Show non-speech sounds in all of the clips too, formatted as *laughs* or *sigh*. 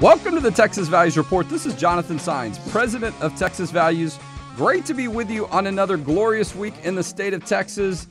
Welcome to the Texas Values Report. This is Jonathan Saenz, president of Texas Values. Great to be with you on another glorious week in the state of Texas.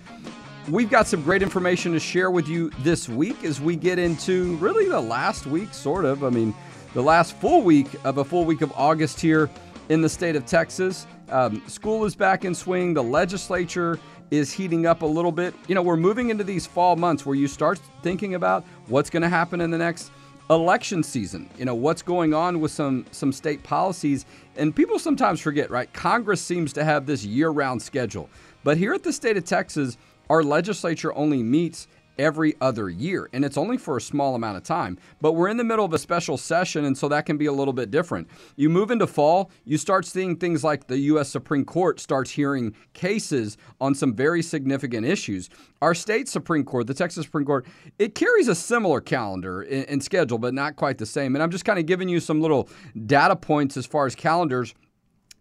We've got some great information to share with you this week as we get into really the last week, sort of. I mean, the last full week of a full week of August here in the state of Texas. Um, school is back in swing. The legislature is heating up a little bit. You know, we're moving into these fall months where you start thinking about what's going to happen in the next election season you know what's going on with some some state policies. And people sometimes forget right? Congress seems to have this year-round schedule. But here at the state of texas our legislature only meets every other year. And it's only for a small amount of time. But we're in the middle of a special session, and so that can be a little bit different. You move into fall, you start seeing things like the U.S. Supreme Court starts hearing cases on some very significant issues. Our state Supreme Court, the Texas Supreme Court, it carries a similar calendar and schedule, but not quite the same. And I'm just kind of giving you some little data points as far as calendars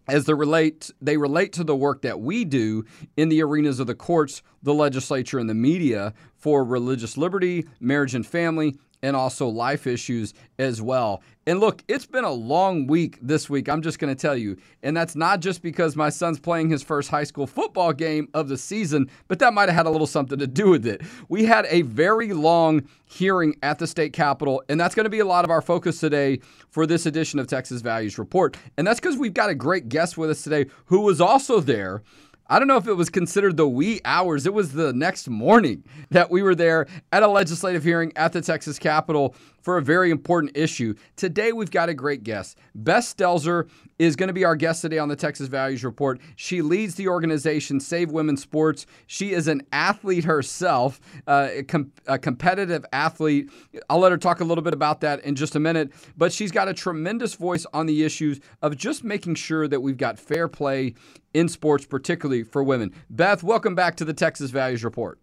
as they relate they relate to the work that we do in the arenas of the courts, the legislature and the media for religious liberty, marriage and family, and also life issues as well. And look, it's been a long week this week, I'm just going to tell you. And that's not just because my son's playing his first high school football game of the season, but that might have had a little something to do with it. We had a very long hearing at the state capitol, and that's going to be a lot of our focus today for this edition of Texas Values Report. And that's because we've got a great guest with us today who was also there I don't know if it was considered the wee hours. It was the next morning that we were there at a legislative hearing at the Texas Capitol for a very important issue. Today, we've got a great guest. Beth Stelzer is going to be our guest today on the Texas Values Report. She leads the organization Save Women's Sports. She is an athlete herself, uh, a, com- a competitive athlete. I'll let her talk a little bit about that in just a minute, but she's got a tremendous voice on the issues of just making sure that we've got fair play in sports, particularly for women. Beth, welcome back to the Texas Values Report.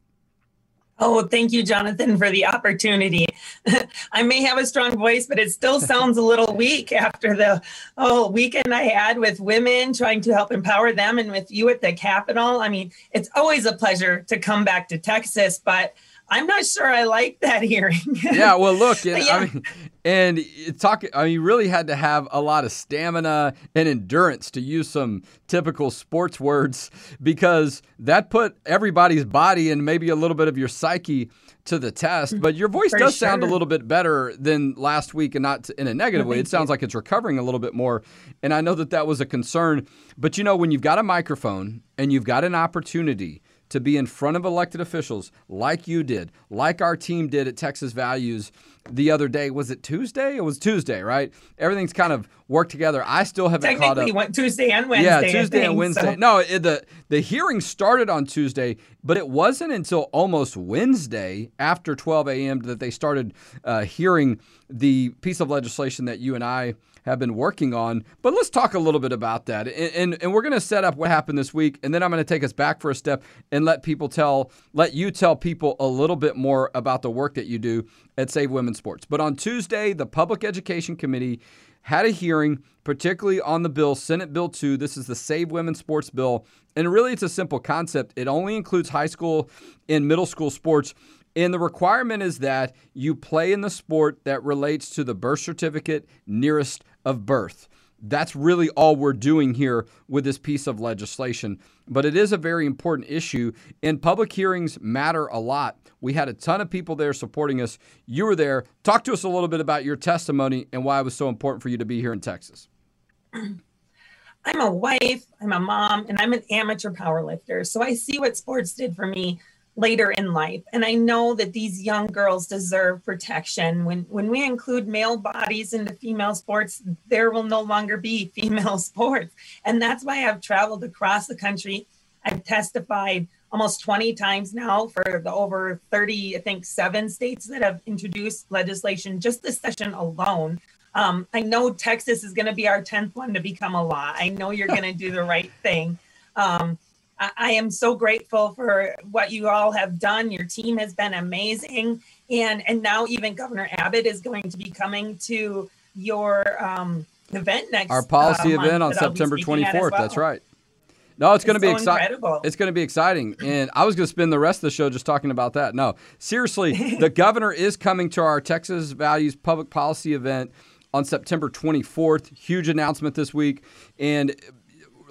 Oh, thank you, Jonathan, for the opportunity. *laughs* I may have a strong voice, but it still sounds a little weak after the oh weekend I had with women trying to help empower them and with you at the Capitol. I mean, it's always a pleasure to come back to Texas, but I'm not sure I like that *laughs* hearing. yeah, well, look, and, yeah. I mean, and talk. I mean, you really had to have a lot of stamina and endurance to use some typical sports words because that put everybody's body and maybe a little bit of your psyche to the test. Mm-hmm. But your voice For does sure. sound a little bit better than last week, and not in a negative way. It sounds like it's recovering a little bit more, and I know that that was a concern. But you know, when you've got a microphone and you've got an opportunity to be in front of elected officials like you did, like our team did at Texas Values the other day. Was it Tuesday? It was Tuesday, right? Everything's kind of worked together. I still haven't caught up. went Tuesday and Wednesday. Yeah, Tuesday think, and Wednesday. So. No, it, the the hearing started on Tuesday, but it wasn't until almost Wednesday after 12 a.m. that they started uh, hearing the piece of legislation that you and I have been working on. But let's talk a little bit about that. And, and, and we're going to set up what happened this week, and then I'm going to take us back for a step and let people tell, let you tell people a little bit more about the work that you do at Save Women's Sports. But on Tuesday, the Public Education Committee had a hearing, particularly on the bill, Senate Bill 2. This is the Save Women's Sports Bill. And really, it's a simple concept. It only includes high school and middle school sports. And the requirement is that you play in the sport that relates to the birth certificate nearest of birth. That's really all we're doing here with this piece of legislation. But it is a very important issue, and public hearings matter a lot. We had a ton of people there supporting us. You were there. Talk to us a little bit about your testimony and why it was so important for you to be here in Texas. I'm a wife, I'm a mom, and I'm an amateur powerlifter. So I see what sports did for me later in life. And I know that these young girls deserve protection. When when we include male bodies into female sports, there will no longer be *laughs* female sports. And that's why I've traveled across the country. I've testified almost 20 times now for the over 30, I think, seven states that have introduced legislation just this session alone. Um, I know Texas is going to be our 10th one to become a law. I know you're *laughs* going to do the right thing. Um, I am so grateful for what you all have done. Your team has been amazing, and and now even Governor Abbott is going to be coming to your um, event next. Our policy uh, event on September 24th. Well. That's right. No, it's, going to be so exciting. It's going to be exciting, and I was going to spend the rest of the show just talking about that. No, seriously, the *laughs* governor is coming to our Texas Values Public Policy event on September 24th. Huge announcement this week. And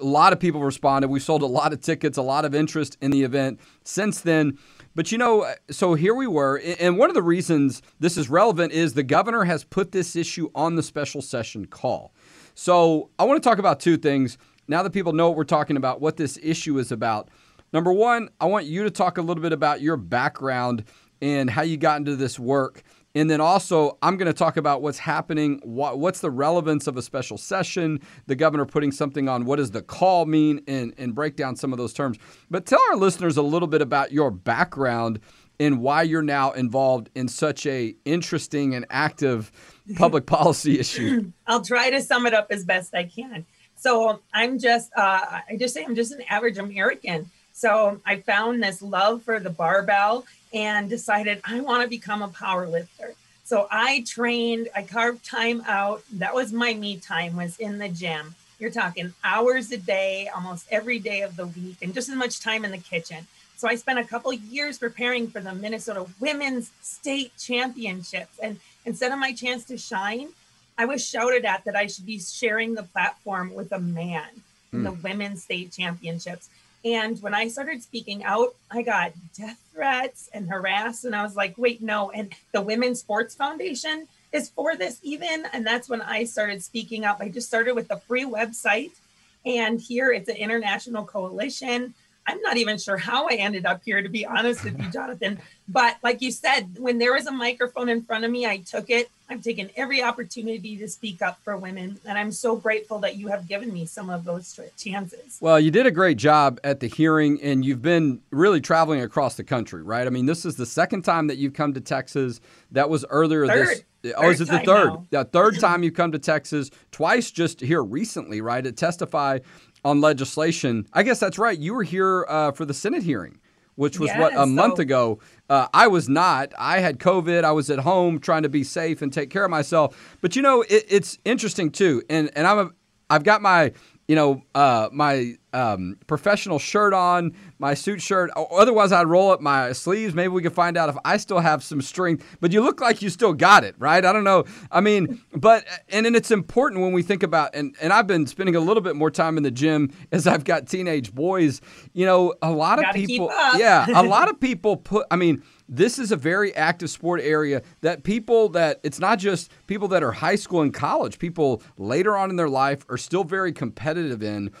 a lot of people responded. We sold a lot of tickets, a lot of interest in the event since then. But you know, so here we were. And one of the reasons this is relevant is the governor has put this issue on the special session call. So I want to talk about two things. Now that people know what we're talking about, what this issue is about. Number one, I want you to talk a little bit about your background and how you got into this work. And then also, I'm going to talk about what's happening, what, what's the relevance of a special session, the governor putting something on what does the call mean, and, and break down some of those terms. But tell our listeners a little bit about your background and why you're now involved in such a interesting and active *laughs* public policy issue. I'll try to sum it up as best I can. So I'm just, uh, I just say I'm just an average American. So I found this love for the barbell and decided I want to become a power lifter. So I trained, I carved time out. That was my me time was in the gym. You're talking hours a day, almost every day of the week, and just as much time in the kitchen. So I spent a couple years preparing for the Minnesota Women's State Championships. And instead of my chance to shine, I was shouted at that I should be sharing the platform with a man in the hmm. Women's State Championships. And when I started speaking out, I got death threats and harassed. And I was like, wait, no. And the Women's Sports Foundation is for this, even. And that's when I started speaking up. I just started with the free website. And here it's an international coalition. I'm not even sure how I ended up here, to be honest with you, Jonathan. But like you said, when there was a microphone in front of me, I took it. I've taken every opportunity to speak up for women. And I'm so grateful that you have given me some of those chances. Well, you did a great job at the hearing, and you've been really traveling across the country, right? I mean, this is the second time that you've come to Texas. That was earlier third. this. Oh, is it the third? The third time you've come to Texas, twice just here recently, right? To testify on legislation. I guess that's right. You were here uh, for the Senate hearing, which was what a so, month ago. Uh, I was not. I had COVID. I was at home trying to be safe and take care of myself. But you know, it, it's interesting too. And and I'm a, I've got my you know, uh, my um, professional shirt on, my suit shirt. Otherwise, I'd roll up my sleeves. Maybe we could find out if I still have some strength. But you look like you still got it, right? I don't know. I mean, but and and it's important when we think about and and I've been spending a little bit more time in the gym as I've got teenage boys. You know, a lot of people, yeah, a *laughs* lot of people put. I mean this is a very active sport area that people that it's not just people that are high school and college, people later on in their life are still very competitive in.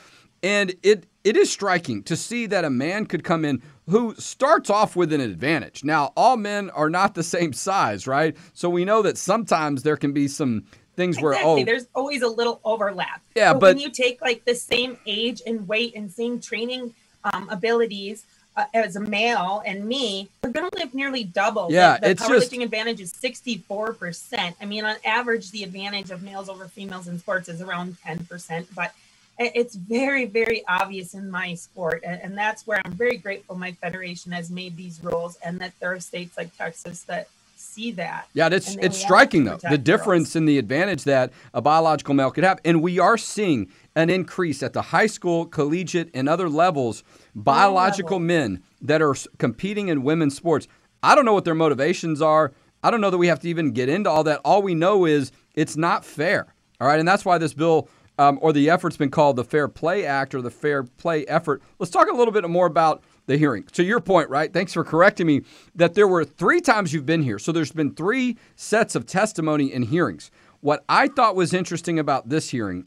And it it is striking to see that a man could come in who starts off with an advantage. Now, all men are not the same size, right? So we know that sometimes there can be some things exactly. where oh there's always a little overlap. Yeah, but, but when you take like the same age and weight and same training um, abilities uh, as a male and me, we're going to live nearly double. Yeah, the, the it's powerlifting just... advantage is 64%. I mean, on average, the advantage of males over females in sports is around 10%, but it's very, very obvious in my sport. And that's where I'm very grateful my federation has made these rules and that there are states like Texas that see that. Yeah, it's it's striking though the difference in the advantage that a biological male could have, and we are seeing an increase at the high school, collegiate, and other levels. Biological men that are competing in women's sports. I don't know what their motivations are. I don't know that we have to even get into all that. All we know is it's not fair. All right, and that's why this bill um, or the effort's been called the Fair Play Act or the Fair Play Effort. Let's talk a little bit more about the hearing. To your point, right? Thanks for correcting me that there were three times you've been here. So there's been three sets of testimony and hearings. What I thought was interesting about this hearing,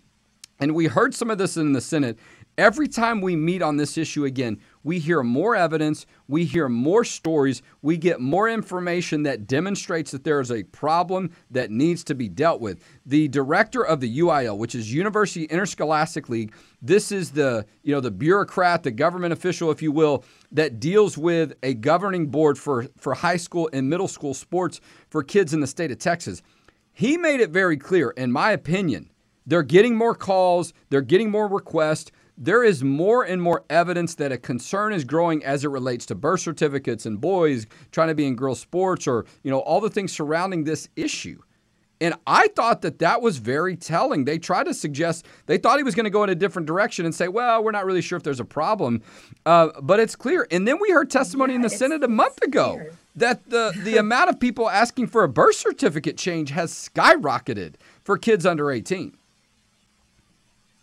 and we heard some of this in the Senate, every time we meet on this issue again, we hear more evidence, we hear more stories, we get more information that demonstrates that there is a problem that needs to be dealt with. The director of the UIL, which is University Interscholastic League, this is the, you know, the bureaucrat, the government official if you will, that deals with a governing board for for high school and middle school sports for kids in the state of Texas. He made it very clear in my opinion, they're getting more calls, they're getting more requests there is more and more evidence that a concern is growing as it relates to birth certificates and boys trying to be in girls sports or you know all the things surrounding this issue and i thought that that was very telling they tried to suggest they thought he was going to go in a different direction and say well we're not really sure if there's a problem uh, but it's clear and then we heard testimony yeah, in the senate a month ago clear. that the, the *laughs* amount of people asking for a birth certificate change has skyrocketed for kids under 18.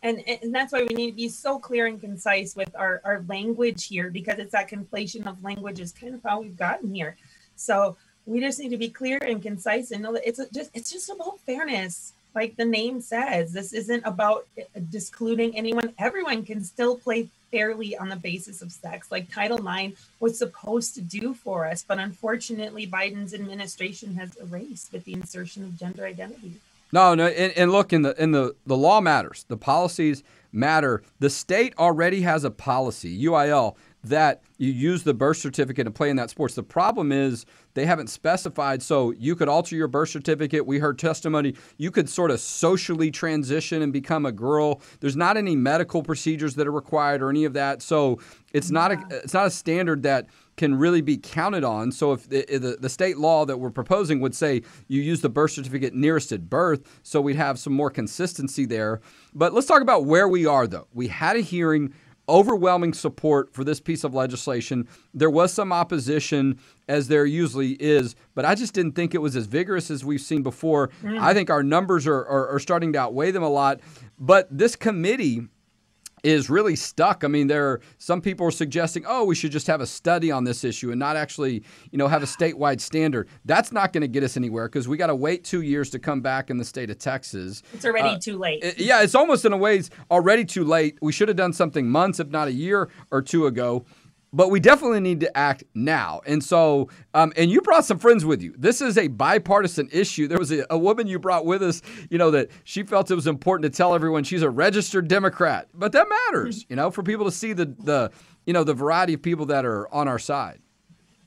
And, and that's why we need to be so clear and concise with our, our language here because it's that conflation of language is kind of how we've gotten here. So we just need to be clear and concise and know that it's just it's just about fairness. Like the name says this isn't about uh, discluding anyone. Everyone can still play fairly on the basis of sex like title ix was supposed to do for us but unfortunately biden's administration has erased with the insertion of gender identity no no and, and look in the in the the law matters the policies matter the state already has a policy uil that you use the birth certificate and play in that sports. The problem is they haven't specified. So you could alter your birth certificate. We heard testimony. You could sort of socially transition and become a girl. There's not any medical procedures that are required or any of that. So it's not a it's not a standard that can really be counted on. So if the, the, the state law that we're proposing would say you use the birth certificate nearest at birth, so we'd have some more consistency there. But let's talk about where we are though. We had a hearing overwhelming support for this piece of legislation. There was some opposition, as there usually is, but I just didn't think it was as vigorous as we've seen before. Mm. I think our numbers are, are, are starting to outweigh them a lot. But this committee is really stuck. I mean, there are some people are suggesting, oh, we should just have a study on this issue and not actually, you know, have a statewide standard. That's not going to get us anywhere because we got to wait two years to come back in the state of Texas. It's already uh, too late. It, yeah, it's almost in a ways already too late. We should have done something months, if not a year or two ago but we definitely need to act now. And so, um, and you brought some friends with you. This is a bipartisan issue. There was a, a, woman you brought with us, you know, that she felt it was important to tell everyone she's a registered Democrat. But that matters, you know, for people to see the the you know the variety of people that are on our side.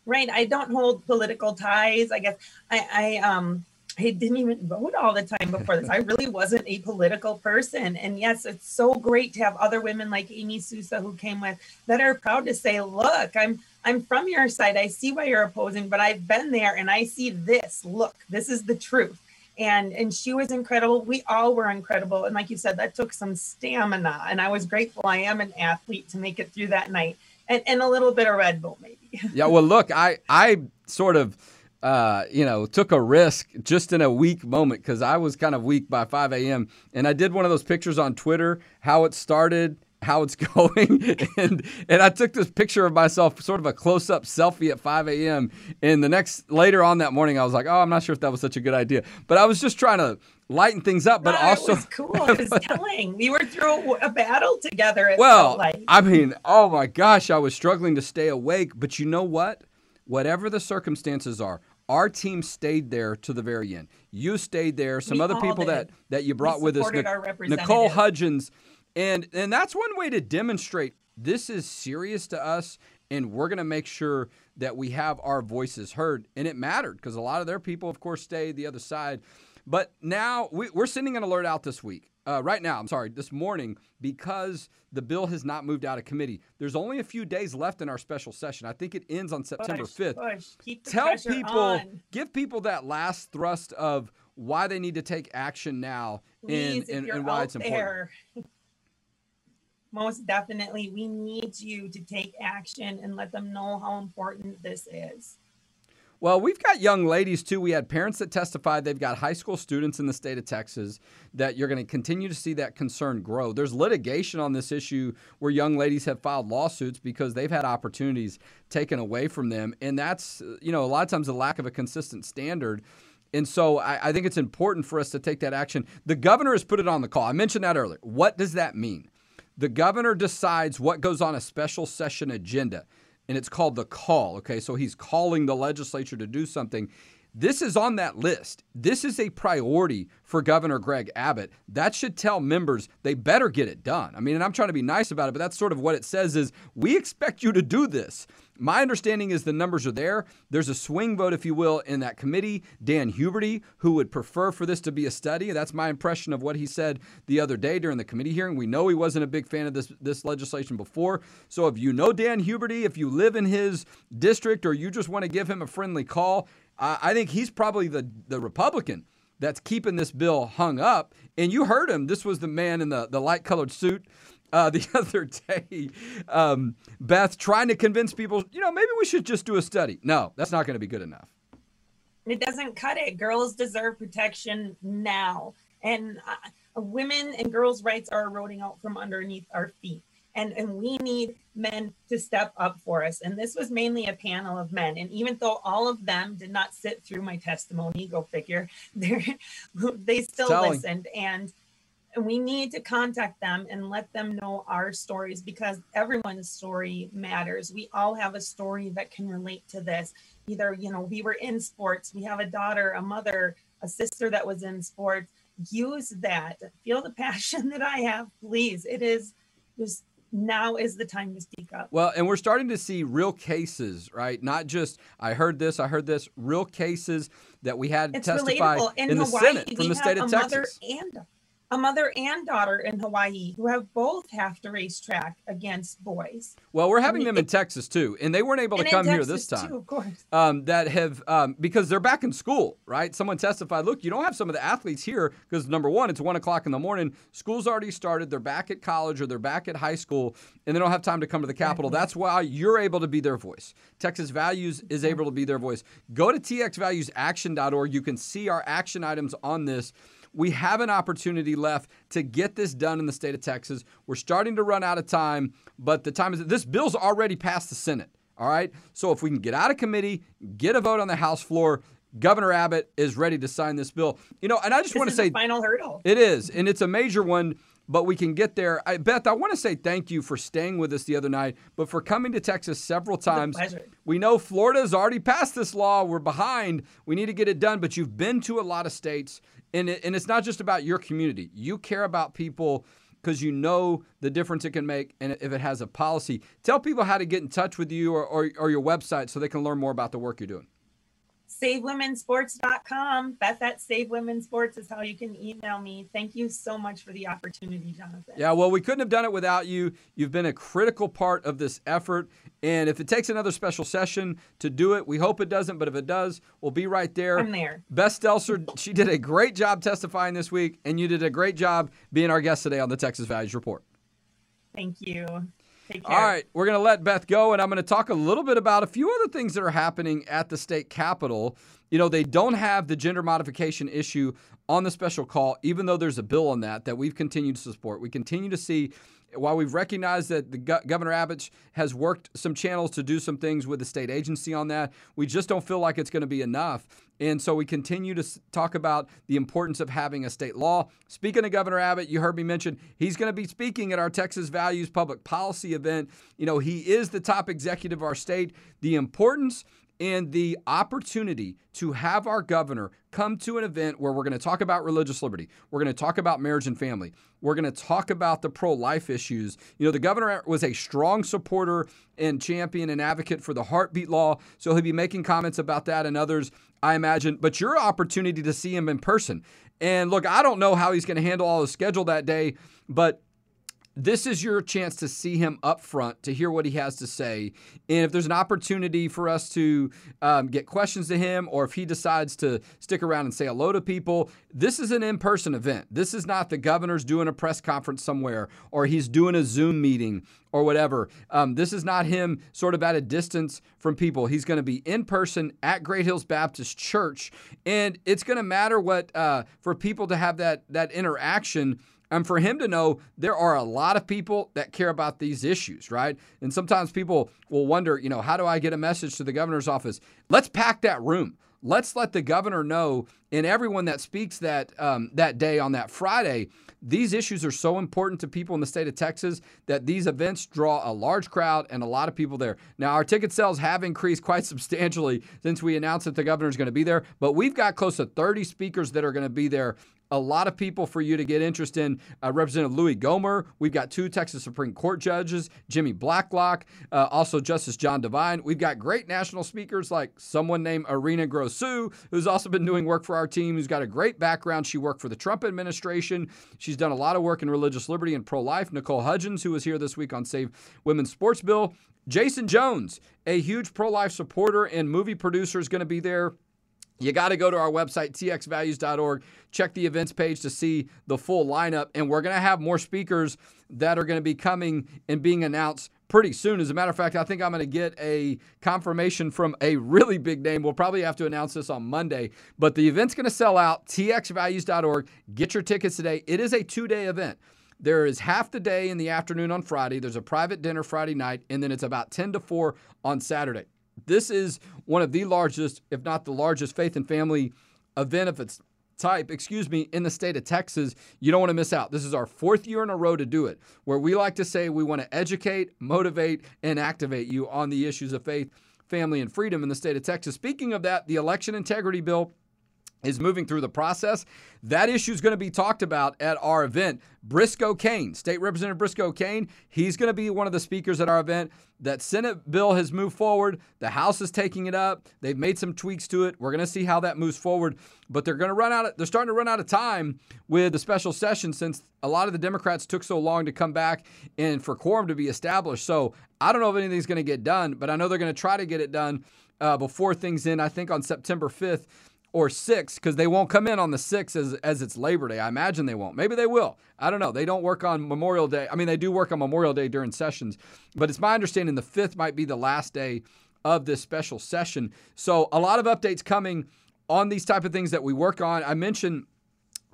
Right. I don't hold political ties. I guess I, I um I didn't even vote all the time before this. I really wasn't a political person. And yes, it's so great to have other women like Amy Sousa who came with that are proud to say, look, I'm I'm from your side. I see why you're opposing, but I've been there and I see this. Look, this is the truth. And and she was incredible. We all were incredible. And like you said, that took some stamina. And I was grateful I am an athlete to make it through that night. And and a little bit of Red Bull maybe. yeah, well look, I I sort of uh, you know, took a risk just in a weak moment because I was kind of weak by 5 a.m. And I did one of those pictures on Twitter, how it started, how it's *laughs* going, and and I took this picture of myself, sort of a close up selfie at 5 a.m. And the next later on that morning, I was like, oh, I'm not sure if that was such a good idea, but I was just trying to lighten things up, but no, also it was cool. It was telling. We were through a battle together. well, like. I mean, oh my gosh, I was struggling to stay awake, but you know what? Whatever the circumstances are, our team stayed there to the very end. You stayed there. Some we other people did. that that you brought with us, Nicole Hudgens, and and that's one way to demonstrate this is serious to us, and we're going to make sure that we have our voices heard. And it mattered because a lot of their people, of course, stayed the other side. But now we, we're sending an alert out this week uh, right now, I'm sorry, this morning, because the bill has not moved out of committee. There's only a few days left in our special session. I think it ends on September push, 5th. Push. Tell people, on. give people that last thrust of why they need to take action now Please, and, and, and why it's important. There, *laughs* most definitely, we need you to take action and let them know how important this is. Well, we've got young ladies too. We had parents that testified. They've got high school students in the state of Texas that you're going to continue to see that concern grow. There's litigation on this issue where young ladies have filed lawsuits because they've had opportunities taken away from them. And that's, you know, a lot of times the lack of a consistent standard. And so I, I think it's important for us to take that action. The governor has put it on the call. I mentioned that earlier. What does that mean? The governor decides what goes on a special session agenda and it's called the call. Okay, so he's calling the legislature to do something. This is on that list. This is a priority for Governor Greg Abbott. That should tell members they better get it done. I mean, and I'm trying to be nice about it, but that's sort of what it says is we expect you to do this. My understanding is the numbers are there. There's a swing vote, if you will, in that committee. Dan Huberty, who would prefer for this to be a study. That's my impression of what he said the other day during the committee hearing. We know he wasn't a big fan of this, this legislation before. So if you know Dan Huberty, if you live in his district or you just want to give him a friendly call, uh, I think he's probably the, the Republican that's keeping this bill hung up. And you heard him. This was the man in the, the light colored suit uh, *laughs* the other day, um, Beth, trying to convince people, you know, maybe we should just do a study. No, that's not going to be good enough. It doesn't cut it. Girls deserve protection now. And uh, women and girls' rights are eroding out from underneath our feet. And, and we need men to step up for us. And this was mainly a panel of men. And even though all of them did not sit through my testimony, go figure, *laughs* they still Telling. listened. And we need to contact them and let them know our stories because everyone's story matters. We all have a story that can relate to this. Either, you know, we were in sports, we have a daughter, a mother, a sister that was in sports. Use that. Feel the *laughs* passion that I have, please. It is just now is the time to speak up. Well, and we're starting to see real cases, right? Not just I heard this, I heard this, real cases that we had it's testify in, in the Senate from the state of Texas. and a mother and daughter in Hawaii who have both have to race track against boys. Well, we're having them in Texas too, and they weren't able to come here this time. Too, of course. Um, that have um, because they're back in school, right? Someone testified, look, you don't have some of the athletes here because number one, it's one o'clock in the morning. School's already started. They're back at college or they're back at high school, and they don't have time to come to the Capitol. That's why you're able to be their voice. Texas Values is able to be their voice. Go to txvaluesaction.org. You can see our action items on this. We have an opportunity left to get this done in the state of Texas. We're starting to run out of time, but the time is this bill's already passed the Senate. All right. So if we can get out of committee, get a vote on the House floor, Governor Abbott is ready to sign this bill. You know, and I just want to say final hurdle. It is, and it's a major one, but we can get there. I, Beth, I want to say thank you for staying with us the other night, but for coming to Texas several times. We know Florida has already passed this law. We're behind. We need to get it done, but you've been to a lot of states and it, and it's not just about your community. You care about people because you know the difference it can make and if it has a policy. Tell people how to get in touch with you or, or, or your website so they can learn more about the work you're doing savewomensports.com. Beth at SaveWomensports is how you can email me. Thank you so much for the opportunity, Jonathan. Yeah, well, we couldn't have done it without you. You've been a critical part of this effort. And if it takes another special session to do it, we hope it doesn't, but if it does, we'll be right there. I'm there. Beth Stelzer, she did a great job testifying this week, and you did a great job being our guest today on the Texas Values Report. Thank you. All right, we're going to let Beth go, and I'm going to talk a little bit about a few other things that are happening at the state capitol. You know, they don't have the gender modification issue on the special call, even though there's a bill on that that we've continued to support. We continue to see while we've recognized that the Go- Governor Abbott has worked some channels to do some things with the state agency on that, we just don't feel like it's going to be enough. And so we continue to talk about the importance of having a state law. Speaking of Governor Abbott, you heard me mention he's going to be speaking at our Texas Values Public Policy event. You know, he is the top executive of our state. The importance and the opportunity to have our governor come to an event where we're going to talk about religious liberty. We're going to talk about marriage and family. We're going to talk about the pro life issues. You know, the governor was a strong supporter and champion and advocate for the heartbeat law. So he'll be making comments about that and others, I imagine. But your opportunity to see him in person. And look, I don't know how he's going to handle all his schedule that day, but this is your chance to see him up front, to hear what he has to say. And if there's an opportunity for us to um, get questions to him, or if he decides to stick around and say hello to people, this is an in person event. This is not the governor's doing a press conference somewhere, or he's doing a Zoom meeting, or whatever. Um, this is not him sort of at a distance from people. He's going to be in person at Great Hills Baptist Church, and it's going to matter what uh, for people to have that that interaction and for him to know there are a lot of people that care about these issues, right? And sometimes people will wonder, you know, how do I get a message to the governor's office? Let's pack that room. Let's let the governor know and everyone that speaks that um, that day on that Friday. These issues are so important to people in the state of Texas that these events draw a large crowd and a lot of people there. Now, our ticket sales have increased *laughs* quite substantially since we announced that the governor is going to be there, but we've got close to 30 speakers that are going to be there a lot of people for you to get interest in. Uh, Representative Louie Gohmert, We've got two Texas Supreme Court judges, Jimmy Blacklock, uh, also Justice John Devine. We've got great national speakers like someone named Arina Grossu, who's also been doing work for our team, who's got a great background. She worked for the Trump administration. She's done a lot of work in religious liberty and pro life. Nicole Hudgens, who was here this week on Save Women's Sports Bill. Jason Jones, a huge pro life supporter and movie producer, is going to be there. You got to go to our website, txvalues.org, check the events page to see the full lineup. And we're going to have more speakers that are going to be coming and being announced pretty soon. As a matter of fact, I think I'm going to get a confirmation from a really big name. We'll probably have to announce this on Monday, but the event's going to sell out. txvalues.org. Get your tickets today. It is a two day event. There is half the day in the afternoon on Friday. There's a private dinner Friday night, and then it's about 10 to 4 on Saturday. This is one of the largest, if not the largest, faith and family event of its type, excuse me, in the state of Texas. You don't want to miss out. This is our fourth year in a row to do it, where we like to say we want to educate, motivate, and activate you on the issues of faith, family, and freedom in the state of Texas. Speaking of that, the election integrity bill is moving through the process. That issue is going to be talked about at our event. Briscoe Cain, State Representative Briscoe Cain, he's going to be one of the speakers at our event. That Senate bill has moved forward. The House is taking it up. They've made some tweaks to it. We're going to see how that moves forward. But they're going to run out. Of, they're starting to run out of time with the special session since a lot of the Democrats took so long to come back and for quorum to be established. So I don't know if anything's going to get done, but I know they're going to try to get it done uh, before things end. I think on September 5th or 6 because they won't come in on the six as, as it's Labor Day. I imagine they won't. Maybe they will. I don't know. They don't work on Memorial Day. I mean, they do work on Memorial Day during sessions, but it's my understanding the 5th might be the last day of this special session. So a lot of updates coming on these type of things that we work on. I mentioned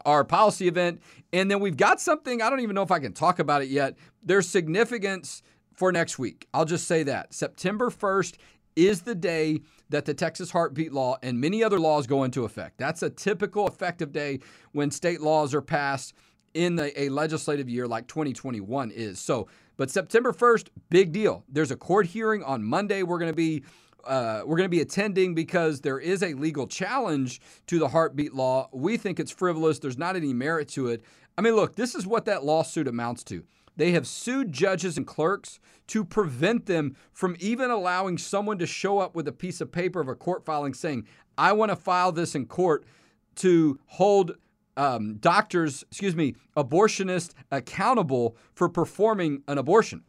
our policy event, and then we've got something. I don't even know if I can talk about it yet. There's significance for next week. I'll just say that September 1st is the day that the Texas heartbeat law and many other laws go into effect. That's a typical effective day when state laws are passed in the, a legislative year like 2021 is. So, but September 1st, big deal. There's a court hearing on Monday. We're going to be uh, we're going to be attending because there is a legal challenge to the heartbeat law. We think it's frivolous. There's not any merit to it. I mean, look, this is what that lawsuit amounts to. They have sued judges and clerks to prevent them from even allowing someone to show up with a piece of paper of a court filing saying, I want to file this in court to hold um, doctors, excuse me, abortionists accountable for performing an abortion.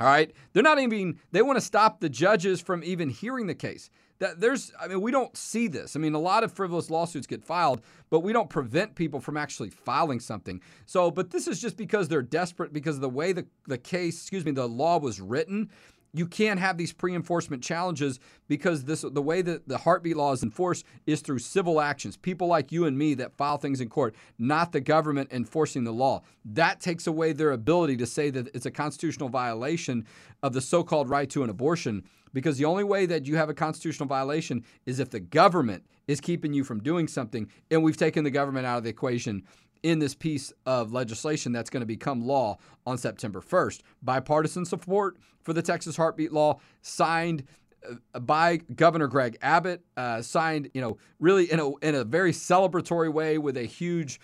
All right. They're not even, they want to stop the judges from even hearing the case. That there's i mean we don't see this. I mean a lot of frivolous lawsuits get filed but we don't prevent people from actually filing something. So but this is just because they're desperate because of the way the, the case excuse me the law was written you can't have these pre-enforcement challenges because this the way that the heartbeat law is enforced is through civil actions people like you and me that file things in court not the government enforcing the law that takes away their ability to say that it's a constitutional violation of the so-called right to an abortion because the only way that you have a constitutional violation is if the government is keeping you from doing something. And we've taken the government out of the equation in this piece of legislation that's going to become law on September 1st. Bipartisan support for the Texas Heartbeat Law signed uh, by Governor Greg Abbott, uh, signed, you know, really in a in a very celebratory way with a huge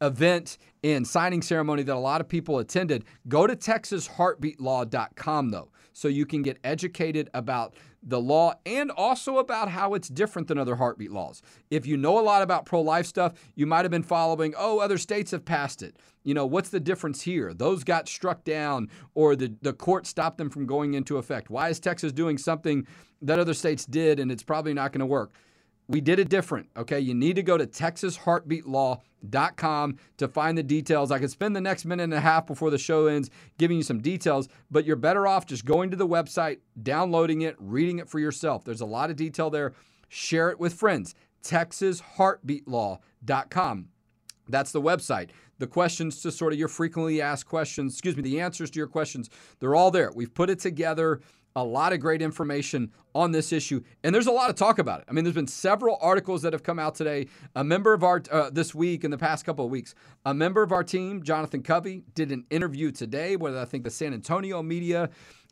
event and signing ceremony that a lot of people attended. Go to texasheartbeatlaw.com though so you can get educated about the law and also about how it's different than other heartbeat laws. If you know a lot about pro life stuff, you might have been following, oh, other states have passed it. You know, what's the difference here? Those got struck down or the, the court stopped them from going into effect. Why is Texas doing something that other states did and it's probably not going to work? We did it different, okay? You need to go to texasheartbeatlaw.com to find the details. I could spend the next minute and a half before the show ends giving you some details, but you're better off just going to the website, downloading it, reading it for yourself. There's a lot of detail there. Share it with friends. texasheartbeatlaw.com. That's the website. The questions to sort of your frequently asked questions, excuse me, the answers to your questions, they're all there. We've put it together a lot of great information on this issue, and there's a lot of talk about it. I mean, there's been several articles that have come out today. A member of our uh, this week in the past couple of weeks, a member of our team, Jonathan Covey, did an interview today with I think the San Antonio media.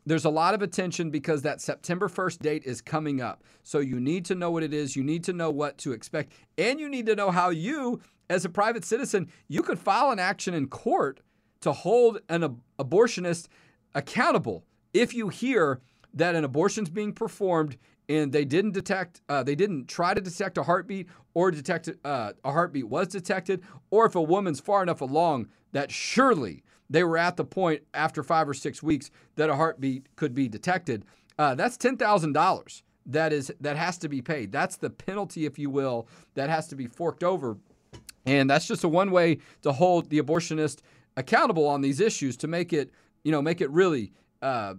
There's a lot of attention because that September 1st date is coming up. So you need to know what it is, you need to know what to expect, and you need to know how you, as a private citizen, you could file an action in court to hold an ab- abortionist accountable if you hear that an abortion's being performed and they didn't detect, uh, they didn't try to detect a heartbeat or detect uh, a heartbeat was detected, or if a woman's far enough along that surely they were at the point after five or six weeks that a heartbeat could be detected, uh, that's ten thousand dollars that is that has to be paid. That's the penalty, if you will, that has to be forked over. And that's just a one way to hold the abortionist accountable on these issues to make it, you know, make it really uh,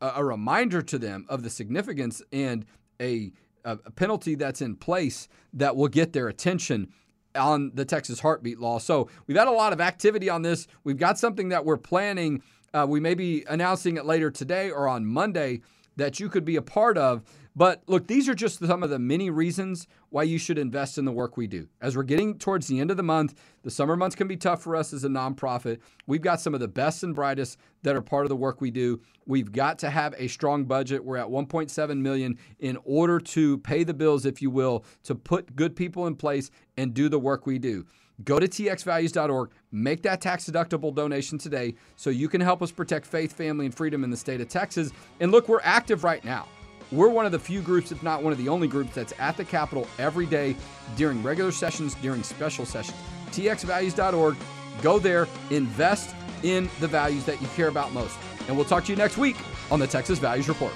a reminder to them of the significance and a, a penalty that's in place that will get their attention on the Texas heartbeat law. So we've had a lot of activity on this. We've got something that we're planning. Uh, we may be announcing it later today or on Monday that you could be a part of. But look, these are just some of the many reasons why you should invest in the work we do. As we're getting towards the end of the month, the summer months can be tough for us as a nonprofit. We've got some of the best and brightest that are part of the work we do. We've got to have a strong budget. We're at 1.7 million in order to pay the bills, if you will, to put good people in place and do the work we do. Go to txvalues.org, make that tax deductible donation today so you can help us protect faith, family, and freedom in the state of Texas. And look, we're active right now. We're one of the few groups, if not one of the only groups, that's at the Capitol every day during regular sessions, during special sessions. TXValues.org. Go there, invest in the values that you care about most. And we'll talk to you next week on the Texas Values Report.